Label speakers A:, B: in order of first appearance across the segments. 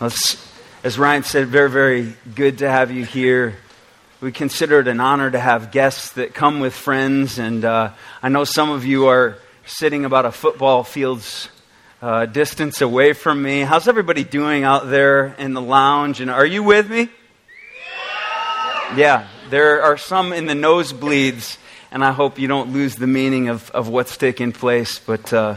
A: As Ryan said, very, very good to have you here. We consider it an honor to have guests that come with friends, and uh, I know some of you are sitting about a football field's uh, distance away from me. How's everybody doing out there in the lounge? And are you with me? Yeah, there are some in the nosebleeds, and I hope you don't lose the meaning of, of what's taking place. But uh,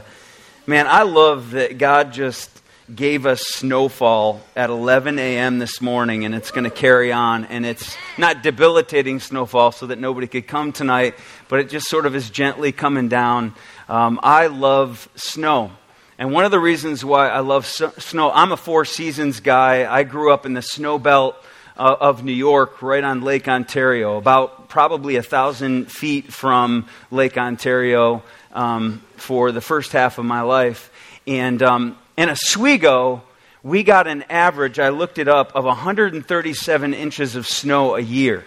A: man, I love that God just gave us snowfall at 11 a.m. this morning, and it's going to carry on. And it's not debilitating snowfall so that nobody could come tonight, but it just sort of is gently coming down. Um, I love snow. And one of the reasons why I love so- snow, I'm a Four Seasons guy. I grew up in the snow belt uh, of New York, right on Lake Ontario, about probably a thousand feet from Lake Ontario um, for the first half of my life. And um, in Oswego, we got an average, I looked it up, of 137 inches of snow a year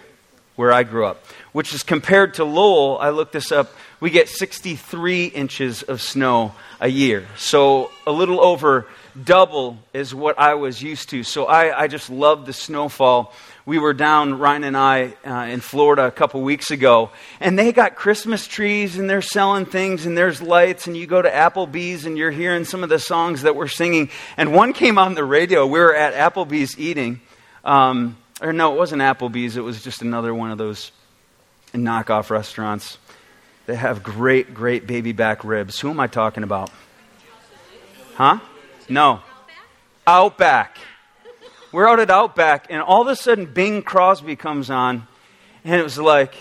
A: where I grew up, which is compared to Lowell, I looked this up, we get 63 inches of snow a year. So a little over double is what I was used to. So I, I just love the snowfall. We were down, Ryan and I, uh, in Florida a couple weeks ago, and they got Christmas trees and they're selling things and there's lights, and you go to Applebee's and you're hearing some of the songs that we're singing. And one came on the radio. We were at Applebee's eating. Um, or no, it wasn't Applebee's, it was just another one of those knockoff restaurants. They have great, great baby back ribs. Who am I talking about? Huh? No. Outback. We're out at Outback, and all of a sudden Bing Crosby comes on, and it was like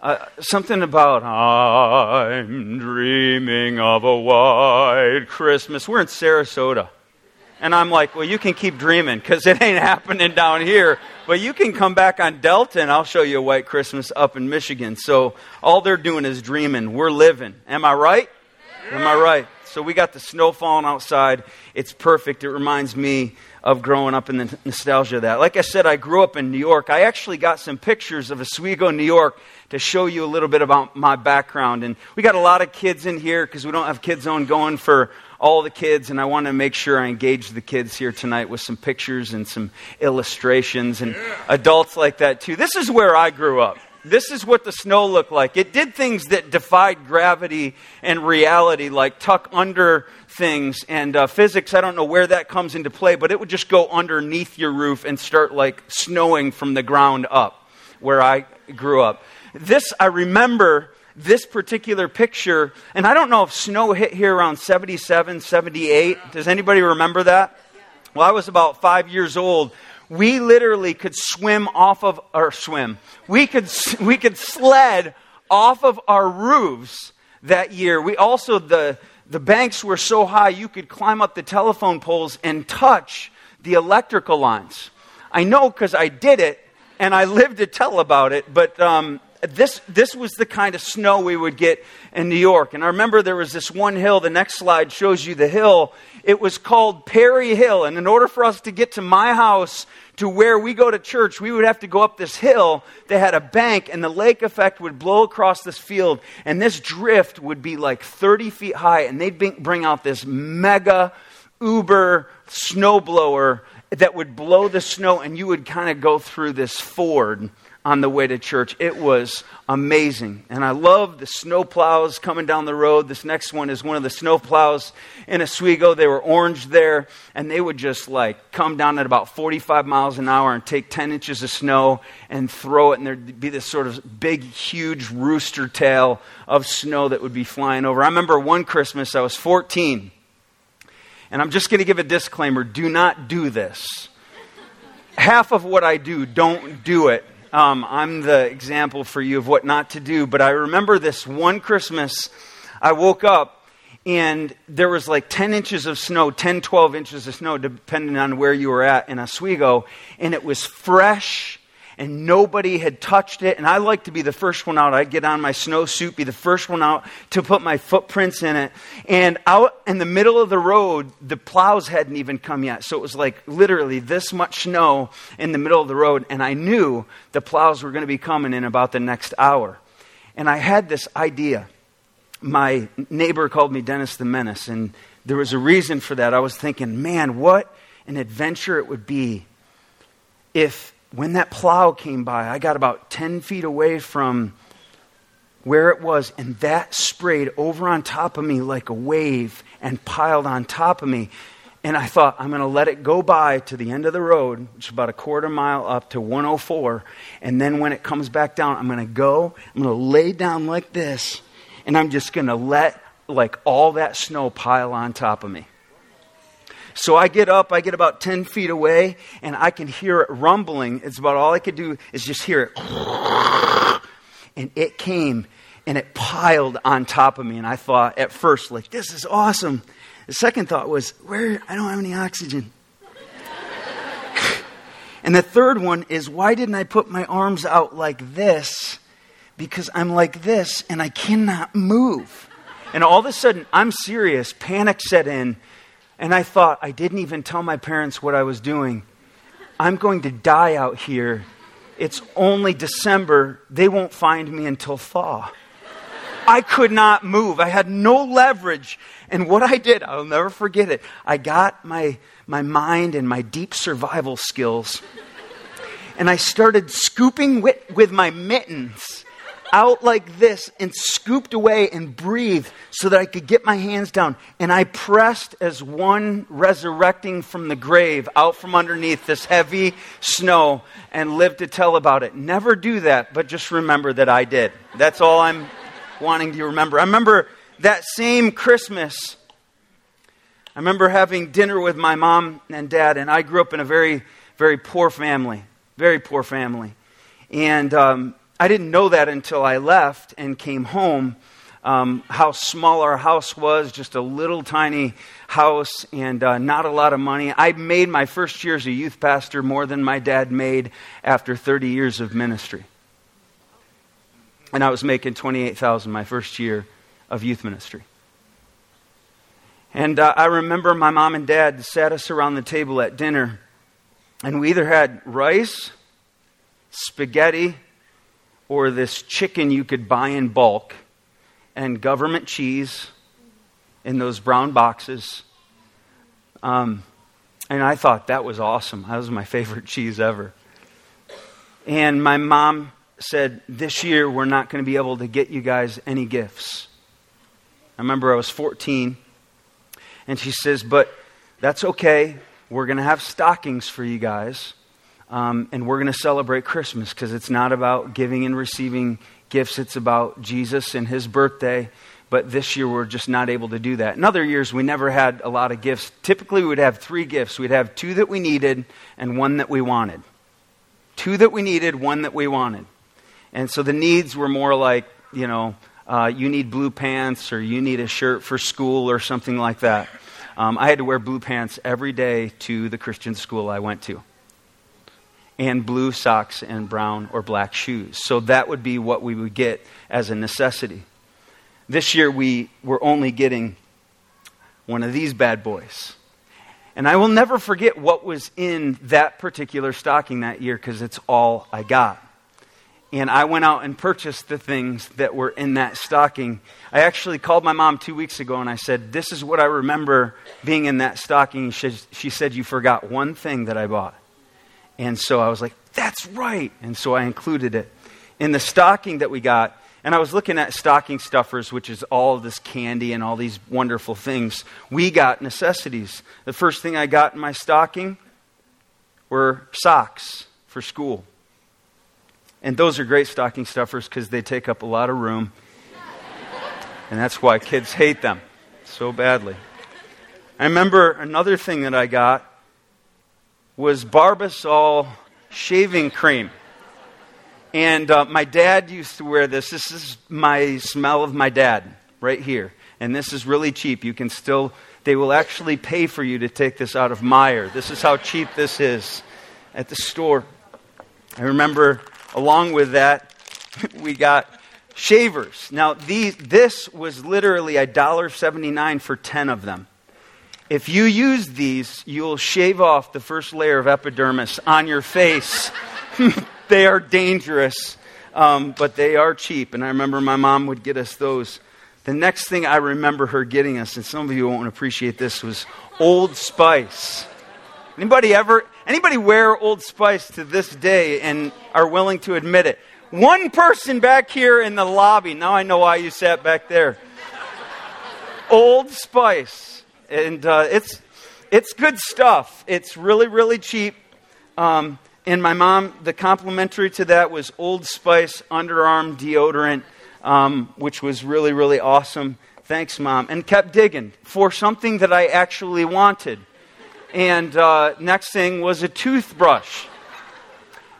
A: uh, something about, I'm dreaming of a white Christmas. We're in Sarasota. And I'm like, well, you can keep dreaming because it ain't happening down here. But you can come back on Delta and I'll show you a white Christmas up in Michigan. So all they're doing is dreaming. We're living. Am I right? Am I right? So we got the snow falling outside. It's perfect. It reminds me of growing up in the nostalgia of that. Like I said, I grew up in New York. I actually got some pictures of Oswego, New York to show you a little bit about my background. And we got a lot of kids in here because we don't have Kids Zone going for all the kids, and I want to make sure I engage the kids here tonight with some pictures and some illustrations and adults like that too. This is where I grew up. This is what the snow looked like. It did things that defied gravity and reality, like tuck under things and uh, physics. I don't know where that comes into play, but it would just go underneath your roof and start like snowing from the ground up where I grew up. This, I remember this particular picture, and I don't know if snow hit here around 77, 78. Does anybody remember that? Well, I was about five years old. We literally could swim off of, or swim, we could, we could sled off of our roofs that year. We also, the, the banks were so high you could climb up the telephone poles and touch the electrical lines. I know because I did it and I lived to tell about it, but um, this, this was the kind of snow we would get in New York. And I remember there was this one hill, the next slide shows you the hill. It was called Perry Hill. And in order for us to get to my house, to where we go to church, we would have to go up this hill. They had a bank, and the lake effect would blow across this field. And this drift would be like 30 feet high. And they'd bring out this mega, uber snowblower that would blow the snow, and you would kind of go through this ford on the way to church. It was amazing. And I love the snow plows coming down the road. This next one is one of the snow plows in Oswego. They were orange there, and they would just like come down at about 45 miles an hour and take 10 inches of snow and throw it, and there'd be this sort of big, huge rooster tail of snow that would be flying over. I remember one Christmas, I was 14, and I'm just going to give a disclaimer do not do this. Half of what I do, don't do it um, I'm the example for you of what not to do. But I remember this one Christmas, I woke up and there was like 10 inches of snow, 10, 12 inches of snow, depending on where you were at in Oswego. And it was fresh and nobody had touched it. And I like to be the first one out. I'd get on my snowsuit, be the first one out to put my footprints in it. And out in the middle of the road, the plows hadn't even come yet. So it was like literally this much snow in the middle of the road. And I knew the plows were going to be coming in about the next hour. And I had this idea. My neighbor called me Dennis the Menace. And there was a reason for that. I was thinking, man, what an adventure it would be if, when that plow came by, I got about 10 feet away from where it was, and that sprayed over on top of me like a wave and piled on top of me. And I thought, I'm going to let it go by to the end of the road, which is about a quarter mile up to 104. And then when it comes back down, I'm going to go, I'm going to lay down like this, and I'm just going to let like all that snow pile on top of me. So I get up, I get about 10 feet away, and I can hear it rumbling. It's about all I could do is just hear it. And it came and it piled on top of me. And I thought at first, like, this is awesome. The second thought was, where? I don't have any oxygen. and the third one is, why didn't I put my arms out like this? Because I'm like this and I cannot move. And all of a sudden, I'm serious. Panic set in. And I thought, I didn't even tell my parents what I was doing. I'm going to die out here. It's only December. They won't find me until thaw. I could not move. I had no leverage. And what I did, I'll never forget it. I got my, my mind and my deep survival skills, and I started scooping with, with my mittens out like this and scooped away and breathed so that I could get my hands down. And I pressed as one resurrecting from the grave out from underneath this heavy snow and lived to tell about it. Never do that, but just remember that I did. That's all I'm wanting to remember. I remember that same Christmas. I remember having dinner with my mom and dad, and I grew up in a very, very poor family. Very poor family. And um, I didn't know that until I left and came home. Um, how small our house was, just a little tiny house and uh, not a lot of money. I made my first year as a youth pastor more than my dad made after 30 years of ministry. And I was making 28,000 my first year of youth ministry. And uh, I remember my mom and dad sat us around the table at dinner, and we either had rice, spaghetti, or this chicken you could buy in bulk and government cheese in those brown boxes. Um, and I thought that was awesome. That was my favorite cheese ever. And my mom said, This year we're not going to be able to get you guys any gifts. I remember I was 14. And she says, But that's okay. We're going to have stockings for you guys. Um, and we're going to celebrate Christmas because it's not about giving and receiving gifts, it's about Jesus and his birthday. But this year we're just not able to do that. In other years, we never had a lot of gifts. Typically, we would have three gifts. We'd have two that we needed and one that we wanted. Two that we needed, one that we wanted. And so the needs were more like, you know, uh, you need blue pants or you need a shirt for school or something like that. Um, I had to wear blue pants every day to the Christian school I went to and blue socks and brown or black shoes. So that would be what we would get as a necessity. This year we were only getting one of these bad boys. And I will never forget what was in that particular stocking that year because it's all I got. And I went out and purchased the things that were in that stocking. I actually called my mom two weeks ago and I said, This is what I remember being in that stocking. She, she said, You forgot one thing that I bought. And so I was like, that's right. And so I included it in the stocking that we got. And I was looking at stocking stuffers, which is all this candy and all these wonderful things. We got necessities. The first thing I got in my stocking were socks for school. And those are great stocking stuffers because they take up a lot of room. And that's why kids hate them so badly. I remember another thing that I got was Barbasol shaving cream. And uh, my dad used to wear this. This is my smell of my dad right here. And this is really cheap. You can still, they will actually pay for you to take this out of Meijer. This is how cheap this is at the store. I remember, along with that, we got shavers. Now, these, this was literally $1.79 for 10 of them. If you use these, you'll shave off the first layer of epidermis on your face. they are dangerous, um, but they are cheap. And I remember my mom would get us those. The next thing I remember her getting us, and some of you won't appreciate this, was Old Spice. Anybody ever, anybody wear Old Spice to this day and are willing to admit it? One person back here in the lobby. Now I know why you sat back there. Old Spice. And uh, it's, it's good stuff. It's really, really cheap. Um, and my mom, the complimentary to that was Old Spice underarm deodorant, um, which was really, really awesome. Thanks, Mom. And kept digging for something that I actually wanted. And uh, next thing was a toothbrush.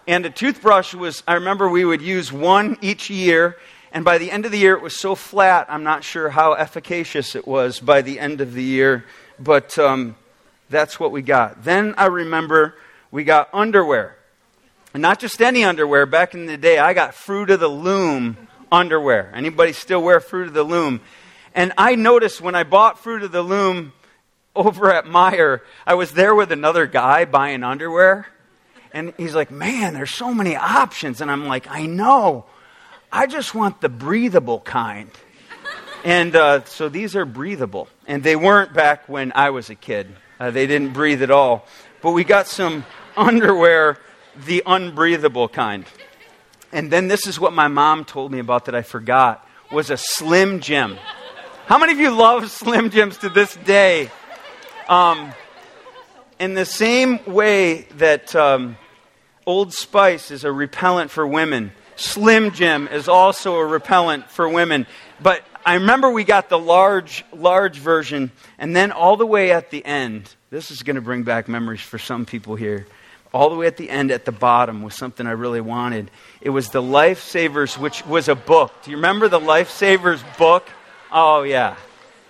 A: And a toothbrush was, I remember we would use one each year. And by the end of the year, it was so flat, I'm not sure how efficacious it was by the end of the year. But um, that's what we got. Then I remember we got underwear. And not just any underwear. Back in the day, I got Fruit of the Loom underwear. Anybody still wear Fruit of the Loom? And I noticed when I bought Fruit of the Loom, over at Meijer, I was there with another guy buying underwear. And he's like, man, there's so many options. And I'm like, I know. I just want the breathable kind. And uh, so these are breathable. And they weren't back when I was a kid, uh, they didn't breathe at all. But we got some underwear, the unbreathable kind. And then this is what my mom told me about that I forgot was a Slim Jim. How many of you love Slim Jims to this day? Um, in the same way that um, Old Spice is a repellent for women, Slim Jim is also a repellent for women. But I remember we got the large, large version, and then all the way at the end, this is going to bring back memories for some people here. All the way at the end, at the bottom, was something I really wanted. It was the Lifesavers, which was a book. Do you remember the Lifesavers book? Oh, yeah.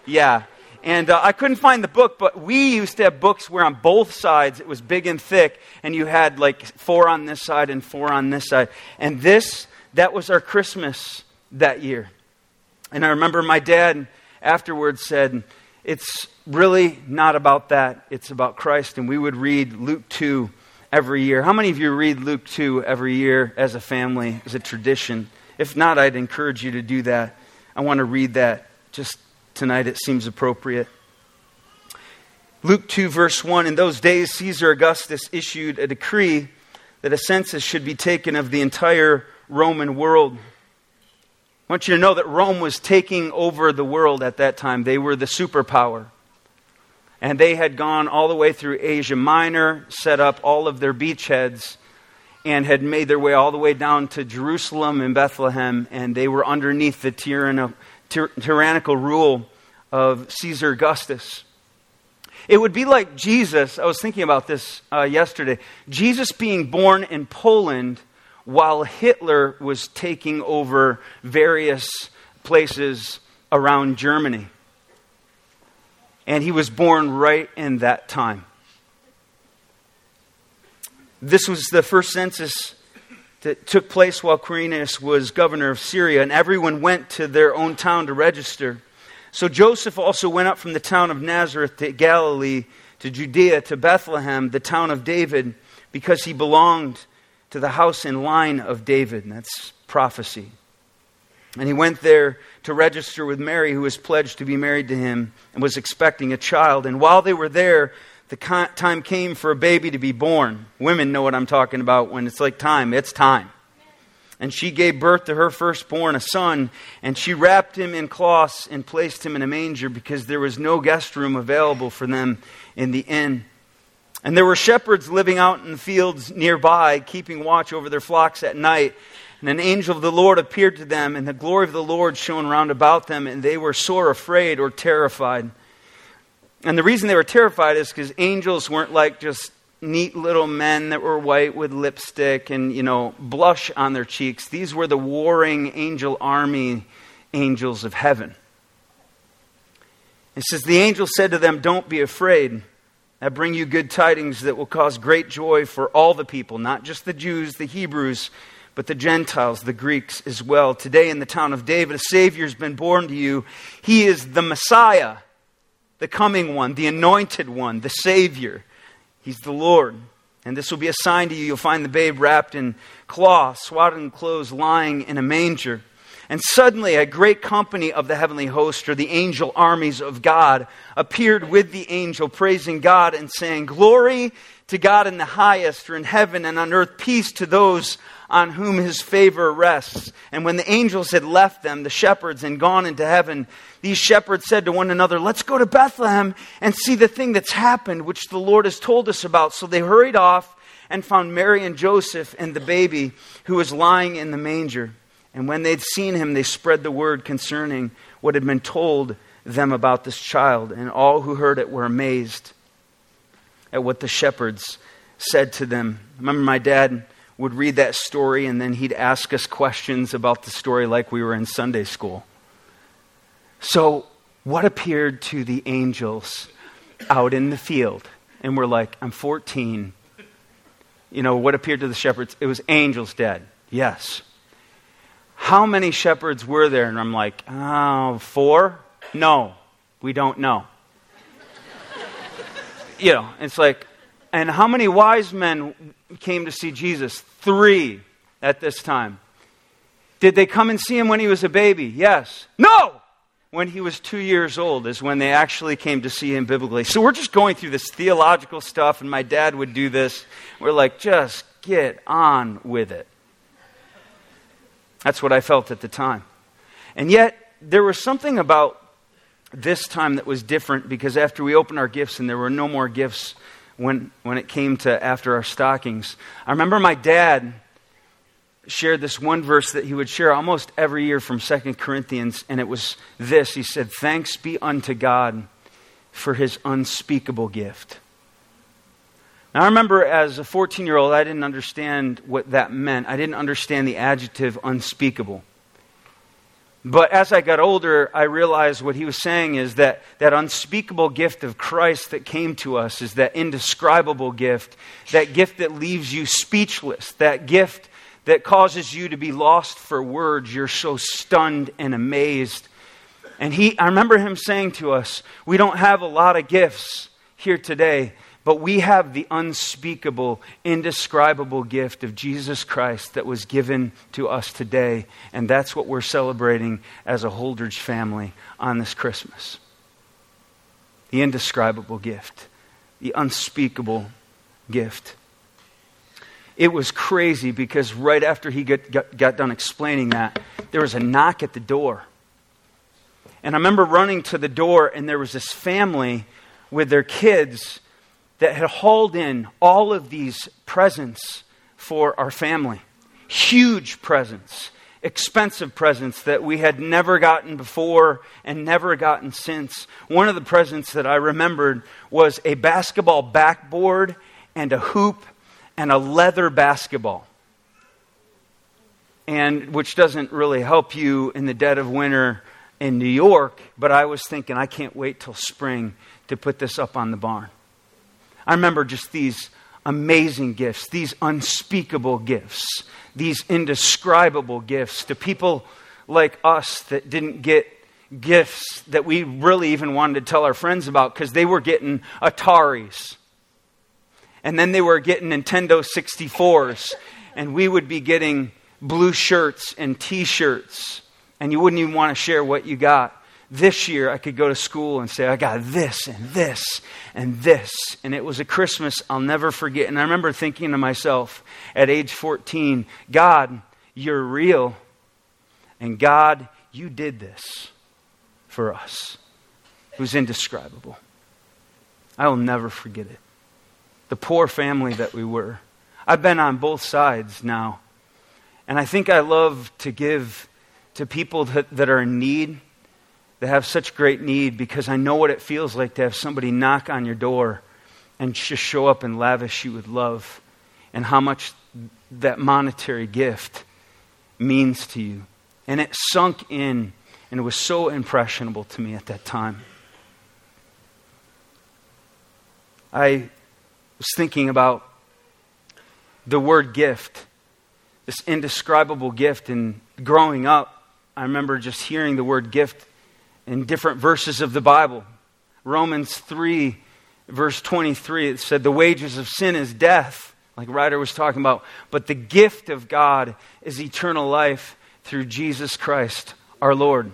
A: Yeah. And uh, I couldn't find the book, but we used to have books where on both sides it was big and thick, and you had like four on this side and four on this side. And this, that was our Christmas that year. And I remember my dad afterwards said, It's really not about that, it's about Christ. And we would read Luke 2 every year. How many of you read Luke 2 every year as a family, as a tradition? If not, I'd encourage you to do that. I want to read that just tonight it seems appropriate. Luke 2, verse 1 In those days, Caesar Augustus issued a decree that a census should be taken of the entire Roman world. I want you to know that Rome was taking over the world at that time. They were the superpower. And they had gone all the way through Asia Minor, set up all of their beachheads, and had made their way all the way down to Jerusalem and Bethlehem. And they were underneath the tyranny tyrannical rule of Caesar Augustus. It would be like Jesus, I was thinking about this uh, yesterday, Jesus being born in Poland while Hitler was taking over various places around Germany. And he was born right in that time. This was the first census that took place while Quirinius was governor of Syria, and everyone went to their own town to register. So Joseph also went up from the town of Nazareth to Galilee, to Judea, to Bethlehem, the town of David, because he belonged to the house and line of David. That's prophecy. And he went there to register with Mary, who was pledged to be married to him and was expecting a child. And while they were there, the time came for a baby to be born. Women know what I'm talking about when it's like time. It's time. And she gave birth to her firstborn, a son, and she wrapped him in cloths and placed him in a manger because there was no guest room available for them in the inn. And there were shepherds living out in the fields nearby, keeping watch over their flocks at night. And an angel of the Lord appeared to them, and the glory of the Lord shone round about them, and they were sore afraid or terrified. And the reason they were terrified is because angels weren't like just neat little men that were white with lipstick and, you know, blush on their cheeks. These were the warring angel army angels of heaven. It says, The angel said to them, Don't be afraid. I bring you good tidings that will cause great joy for all the people, not just the Jews, the Hebrews, but the Gentiles, the Greeks as well. Today in the town of David, a Savior has been born to you. He is the Messiah the coming one, the anointed one, the Savior. He's the Lord. And this will be a sign to you. You'll find the babe wrapped in cloth, swaddled in clothes, lying in a manger. And suddenly, a great company of the heavenly host, or the angel armies of God, appeared with the angel, praising God and saying, Glory to God in the highest, or in heaven and on earth, peace to those on whom his favor rests. And when the angels had left them, the shepherds, and gone into heaven, these shepherds said to one another, Let's go to Bethlehem and see the thing that's happened, which the Lord has told us about. So they hurried off and found Mary and Joseph and the baby who was lying in the manger. And when they'd seen him, they spread the word concerning what had been told them about this child. And all who heard it were amazed at what the shepherds said to them. I remember my dad would read that story and then he'd ask us questions about the story like we were in Sunday school. So, what appeared to the angels out in the field? And we're like, I'm 14. You know, what appeared to the shepherds? It was angels dead. Yes. How many shepherds were there? And I'm like, oh, four? No, we don't know. you know, it's like, and how many wise men came to see Jesus? Three at this time. Did they come and see him when he was a baby? Yes. No! When he was two years old is when they actually came to see him biblically. So we're just going through this theological stuff, and my dad would do this. We're like, just get on with it. That's what I felt at the time. And yet, there was something about this time that was different because after we opened our gifts and there were no more gifts when, when it came to after our stockings. I remember my dad shared this one verse that he would share almost every year from Second Corinthians, and it was this. He said, Thanks be unto God for his unspeakable gift. Now, I remember as a 14 year old, I didn't understand what that meant. I didn't understand the adjective unspeakable. But as I got older, I realized what he was saying is that that unspeakable gift of Christ that came to us is that indescribable gift, that gift that leaves you speechless, that gift that causes you to be lost for words. You're so stunned and amazed. And he, I remember him saying to us, We don't have a lot of gifts here today, but we have the unspeakable, indescribable gift of Jesus Christ that was given to us today. And that's what we're celebrating as a Holdridge family on this Christmas. The indescribable gift, the unspeakable gift. It was crazy because right after he got, got, got done explaining that, there was a knock at the door. And I remember running to the door, and there was this family with their kids that had hauled in all of these presents for our family. Huge presents, expensive presents that we had never gotten before and never gotten since. One of the presents that I remembered was a basketball backboard and a hoop and a leather basketball. And which doesn't really help you in the dead of winter in New York, but I was thinking, I can't wait till spring to put this up on the barn. I remember just these amazing gifts, these unspeakable gifts, these indescribable gifts to people like us that didn't get gifts that we really even wanted to tell our friends about because they were getting Ataris. And then they were getting Nintendo 64s. And we would be getting blue shirts and t shirts. And you wouldn't even want to share what you got this year I could go to school and say, I got this and this and this. And it was a Christmas I'll never forget. And I remember thinking to myself at age 14, God, you're real. And God, you did this for us. It was indescribable. I will never forget it. The poor family that we were. I've been on both sides now. And I think I love to give to people that, that are in need that have such great need because I know what it feels like to have somebody knock on your door and just show up and lavish you with love and how much that monetary gift means to you. And it sunk in and it was so impressionable to me at that time. I was thinking about the word gift, this indescribable gift. And growing up, I remember just hearing the word gift in different verses of the Bible. Romans 3, verse 23, it said, The wages of sin is death, like Ryder was talking about, but the gift of God is eternal life through Jesus Christ our Lord.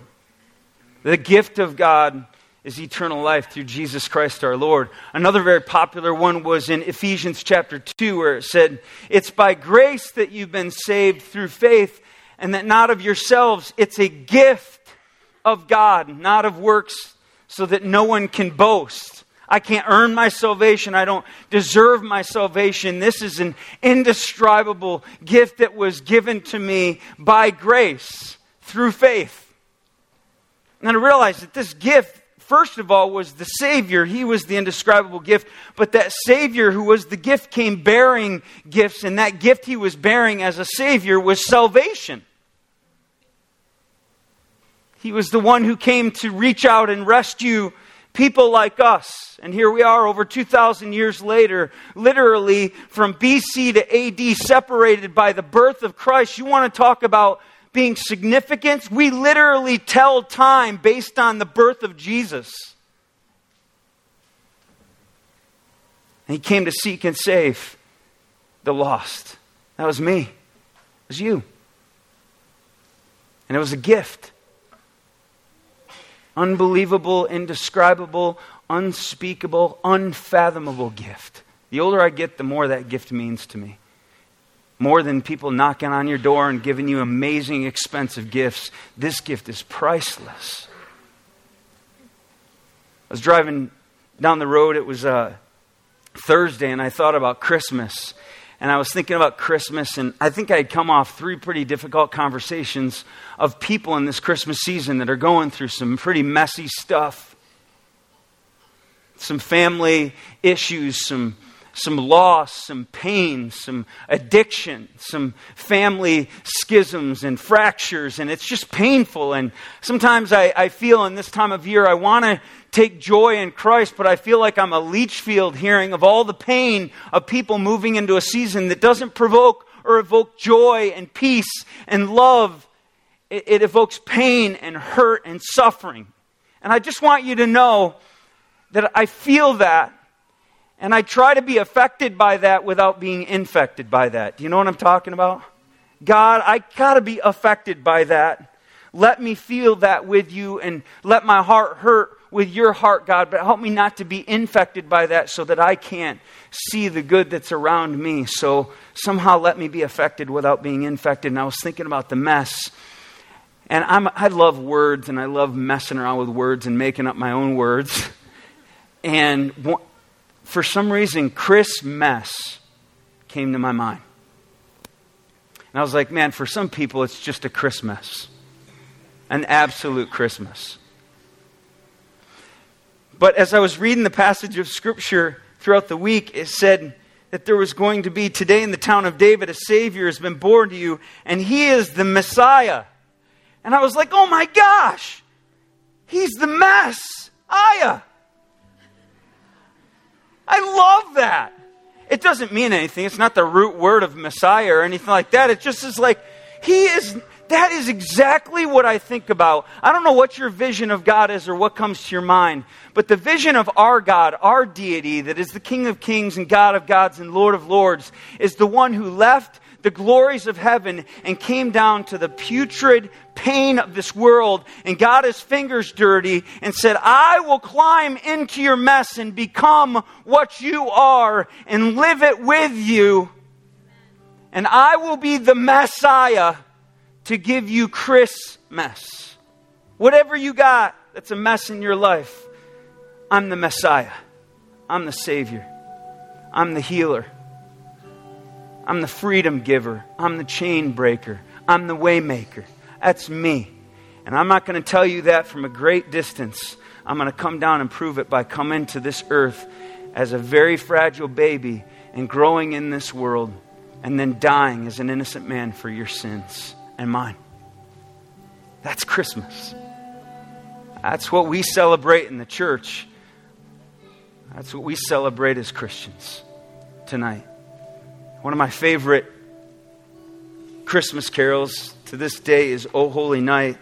A: The gift of God is eternal life through Jesus Christ our Lord. Another very popular one was in Ephesians chapter 2, where it said, It's by grace that you've been saved through faith, and that not of yourselves. It's a gift of God, not of works, so that no one can boast. I can't earn my salvation. I don't deserve my salvation. This is an indescribable gift that was given to me by grace through faith. And I realized that this gift, first of all, was the Savior. He was the indescribable gift. But that Savior who was the gift came bearing gifts, and that gift he was bearing as a Savior was salvation. He was the one who came to reach out and rescue people like us. And here we are over 2,000 years later, literally from BC to AD, separated by the birth of Christ. You want to talk about being significant? We literally tell time based on the birth of Jesus. And he came to seek and save the lost. That was me. It was you. And it was a gift unbelievable, indescribable, unspeakable, unfathomable gift. The older I get, the more that gift means to me. More than people knocking on your door and giving you amazing, expensive gifts, this gift is priceless. I was driving down the road, it was uh, Thursday, and I thought about Christmas and I was thinking about Christmas, and I think I had come off three pretty difficult conversations of people in this Christmas season that are going through some pretty messy stuff. Some family issues, some, some loss, some pain, some addiction, some family schisms and fractures, and it's just painful. And sometimes I, I feel in this time of year I want to take joy in Christ, but I feel like I'm a leach field hearing of all the pain of people moving into a season that doesn't provoke or evoke joy and peace and love. It, it evokes pain and hurt and suffering. And I just want you to know that I feel that. And I try to be affected by that without being infected by that. Do you know what I'm talking about? God, I got to be affected by that. Let me feel that with you and let my heart hurt with your heart, God, but help me not to be infected by that so that I can't see the good that's around me. So somehow let me be affected without being infected. And I was thinking about the mess. And I'm, I love words and I love messing around with words and making up my own words. And for some reason, Chris Mess came to my mind. And I was like, man, for some people, it's just a Christmas, an absolute Christmas. But as I was reading the passage of Scripture throughout the week, it said that there was going to be today in the town of David a Savior has been born to you, and He is the Messiah. And I was like, oh my gosh, He's the Messiah. I love that. It doesn't mean anything. It's not the root word of Messiah or anything like that. It just is like, He is that is exactly what I think about. I don't know what your vision of God is or what comes to your mind, but the vision of our God, our deity, that is the King of kings and God of gods and Lord of lords, is the one who left the glories of heaven and came down to the putrid pain of this world and got his fingers dirty and said, I will climb into your mess and become what you are and live it with you. And I will be the Messiah to give you Christmas. Whatever you got that's a mess in your life, I'm the Messiah. I'm the Savior. I'm the healer. I'm the freedom giver. I'm the chain breaker. I'm the waymaker. That's me. And I'm not going to tell you that from a great distance. I'm going to come down and prove it by coming to this earth as a very fragile baby and growing in this world and then dying as an innocent man for your sins and mine. That's Christmas. That's what we celebrate in the church. That's what we celebrate as Christians tonight. One of my favorite Christmas carols to this day is O Holy Night.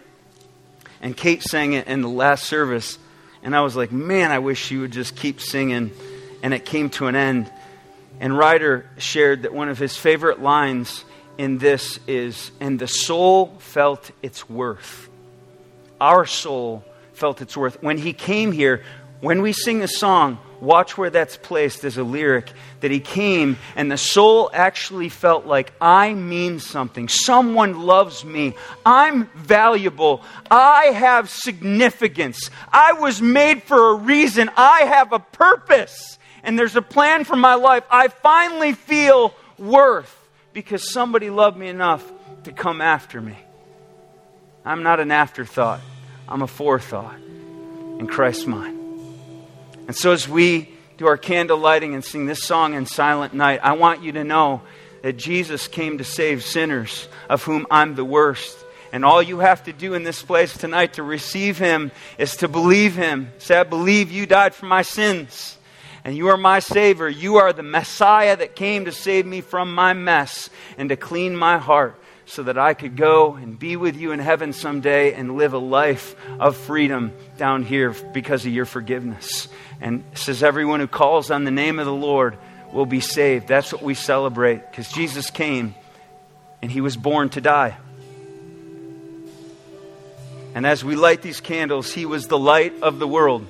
A: And Kate sang it in the last service. And I was like, man, I wish she would just keep singing. And it came to an end. And Ryder shared that one of his favorite lines in this is, and the soul felt its worth. Our soul felt its worth. When he came here, when we sing a song, watch where that's placed as a lyric that he came and the soul actually felt like I mean something. Someone loves me. I'm valuable. I have significance. I was made for a reason. I have a purpose. And there's a plan for my life. I finally feel worth because somebody loved me enough to come after me. I'm not an afterthought, I'm a forethought in Christ's mind. And so as we do our candle lighting and sing this song in Silent Night, I want you to know that Jesus came to save sinners, of whom I'm the worst. And all you have to do in this place tonight to receive him is to believe him. Say, I believe you died for my sins and you are my Savior. You are the Messiah that came to save me from my mess and to clean my heart so that I could go and be with you in heaven someday and live a life of freedom down here because of your forgiveness. And says, everyone who calls on the name of the Lord will be saved. That's what we celebrate because Jesus came and he was born to die. And as we light these candles, he was the light of the world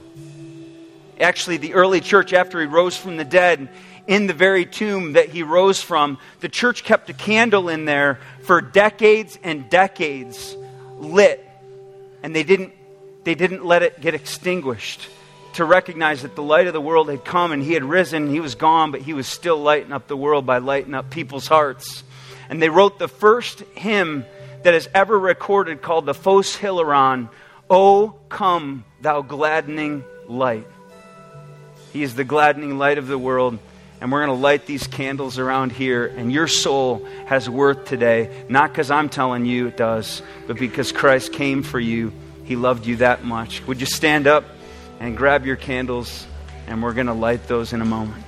A: actually the early church, after he rose from the dead, in the very tomb that he rose from, the church kept a candle in there for decades and decades lit. And they didn't, they didn't let it get extinguished to recognize that the light of the world had come and he had risen. He was gone, but he was still lighting up the world by lighting up people's hearts. And they wrote the first hymn that is ever recorded called the Phos Hilaron, O come, thou gladdening light. He is the gladdening light of the world. And we're going to light these candles around here. And your soul has worth today, not because I'm telling you it does, but because Christ came for you. He loved you that much. Would you stand up and grab your candles? And we're going to light those in a moment.